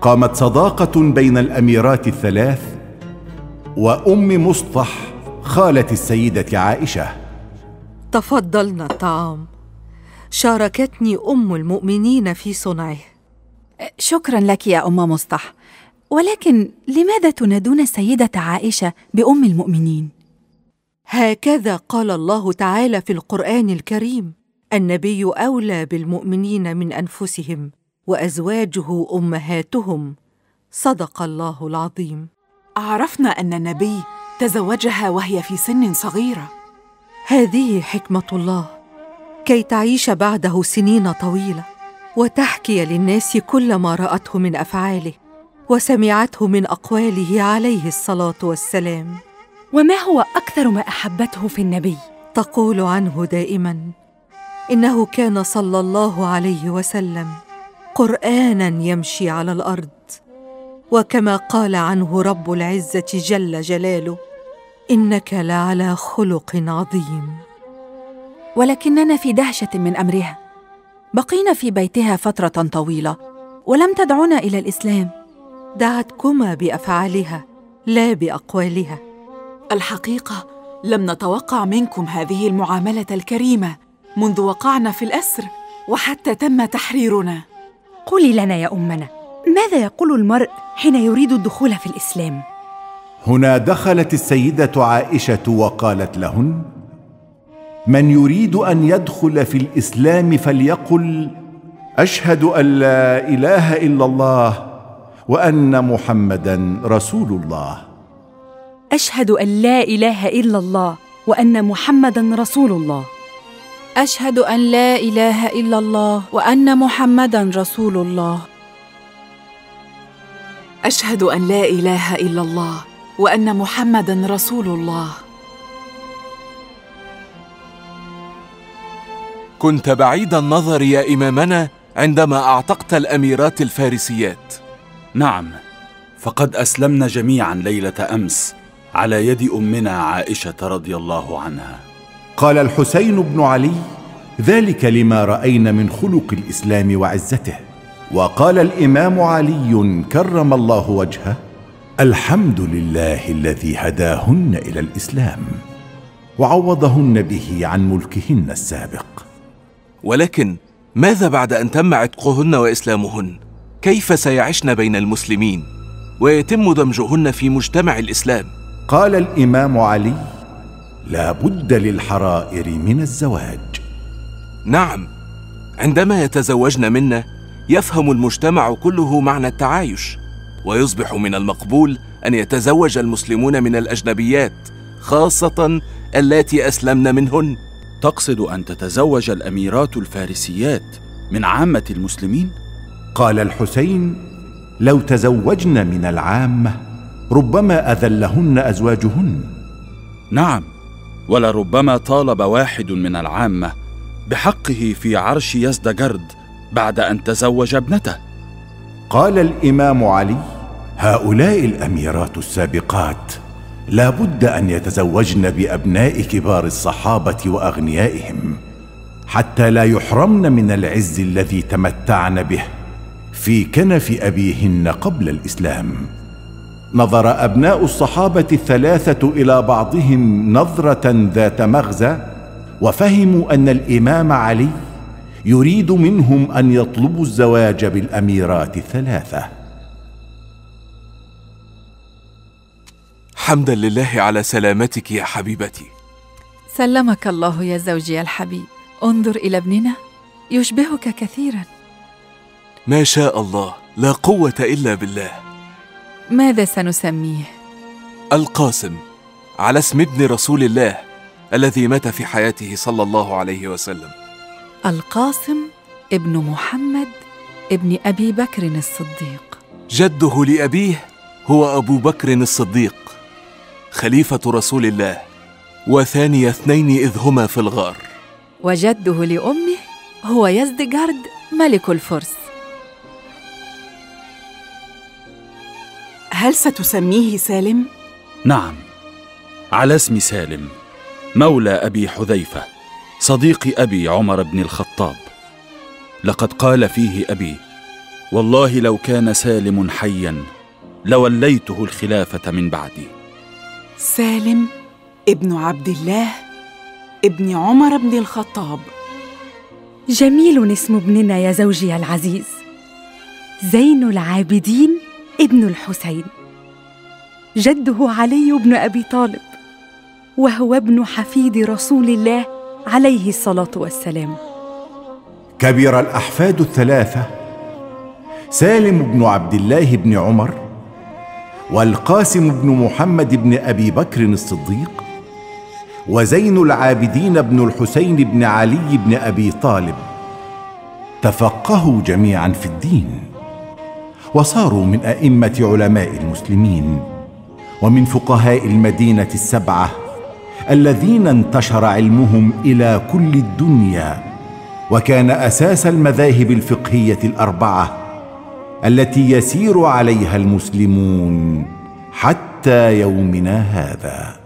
قامت صداقة بين الأميرات الثلاث وأم مصطح خاله السيدة عائشة. تفضلنا الطعام شاركتني أم المؤمنين في صنعه. شكرا لك يا أم مصطح. ولكن لماذا تنادون السيدة عائشة بأم المؤمنين؟ هكذا قال الله تعالى في القرآن الكريم النبي أولى بالمؤمنين من أنفسهم. وأزواجه أمهاتهم. صدق الله العظيم. عرفنا أن النبي تزوجها وهي في سن صغيرة. هذه حكمة الله. كي تعيش بعده سنين طويلة وتحكي للناس كل ما رأته من أفعاله وسمعته من أقواله عليه الصلاة والسلام. وما هو أكثر ما أحبته في النبي؟ تقول عنه دائما إنه كان صلى الله عليه وسلم. قرآنا يمشي على الأرض. وكما قال عنه رب العزة جل جلاله إنك لعلى خلق عظيم. ولكننا في دهشة من أمرها. بقينا في بيتها فترة طويلة ولم تدعنا إلى الإسلام. دعتكما بأفعالها لا بأقوالها. الحقيقة لم نتوقع منكم هذه المعاملة الكريمة منذ وقعنا في الأسر وحتى تم تحريرنا. قولي لنا يا أمنا ماذا يقول المرء حين يريد الدخول في الإسلام؟ هنا دخلت السيدة عائشة وقالت لهن من يريد أن يدخل في الإسلام فليقل أشهد أن لا إله إلا الله وأن محمدا رسول الله. أشهد أن لا إله إلا الله وأن محمدا رسول الله. أشهد أن لا إله إلا الله وأن محمدا رسول الله. أشهد أن لا إله إلا الله وأن محمدا رسول الله. كنت بعيد النظر يا إمامنا عندما أعتقت الأميرات الفارسيات. نعم فقد أسلمنا جميعا ليلة أمس على يد أمنا عائشة رضي الله عنها. قال الحسين بن علي ذلك لما رأينا من خلق الإسلام وعزته. وقال الإمام علي كرم الله وجهه الحمد لله الذي هداهن إلى الإسلام وعوضهن به عن ملكهن السابق. ولكن ماذا بعد أن تم عتقهن وإسلامهن؟ كيف سيعشن بين المسلمين؟ ويتم دمجهن في مجتمع الإسلام؟ قال الإمام علي لا بد للحرائر من الزواج. نعم عندما يتزوجن منا يفهم المجتمع كله معنى التعايش ويصبح من المقبول أن يتزوج المسلمون من الأجنبيات خاصة اللاتي أسلمن منهن. تقصد أن تتزوج الأميرات الفارسيات من عامة المسلمين؟ قال الحسين لو تزوجن من العامة ربما أذلهن أزواجهن. نعم ولربما طالب واحد من العامة بحقه في عرش يزدجرد بعد أن تزوج ابنته. قال الإمام علي هؤلاء الأميرات السابقات لا بد أن يتزوجن بأبناء كبار الصحابة وأغنيائهم حتى لا يحرمن من العز الذي تمتعن به في كنف أبيهن قبل الإسلام. نظر أبناء الصحابة الثلاثة إلى بعضهم نظرة ذات مغزى وفهموا أن الإمام علي يريد منهم أن يطلبوا الزواج بالأميرات الثلاثة. حمدا لله على سلامتك يا حبيبتي. سلمك الله يا زوجي الحبيب. انظر إلى ابننا يشبهك كثيرا. ما شاء الله لا قوة إلا بالله. ماذا سنسميه؟ القاسم على اسم ابن رسول الله الذي مات في حياته صلى الله عليه وسلم. القاسم ابن محمد ابن أبي بكر الصديق. جده لأبيه هو أبو بكر الصديق خليفة رسول الله وثاني اثنين إذ هما في الغار. وجده لأمه هو يزدجرد ملك الفرس. هل ستسميه سالم؟ نعم على اسم سالم مولى أبي حذيفة صديق أبي عمر بن الخطاب. لقد قال فيه أبي والله لو كان سالم حيا لوليته الخلافة من بعدي. سالم ابن عبد الله ابن عمر بن الخطاب. جميل اسم ابننا يا زوجي العزيز. زين العابدين ابن الحسين. جده علي بن أبي طالب وهو ابن حفيد رسول الله عليه الصلاة والسلام. كبر الأحفاد الثلاثة سالم بن عبد الله بن عمر والقاسم بن محمد بن أبي بكر الصديق وزين العابدين بن الحسين بن علي بن أبي طالب. تفقهوا جميعا في الدين. وصاروا من أئمة علماء المسلمين ومن فقهاء المدينة السبعة الذين انتشر علمهم إلى كل الدنيا وكان أساس المذاهب الفقهية الأربعة التي يسير عليها المسلمون حتى يومنا هذا.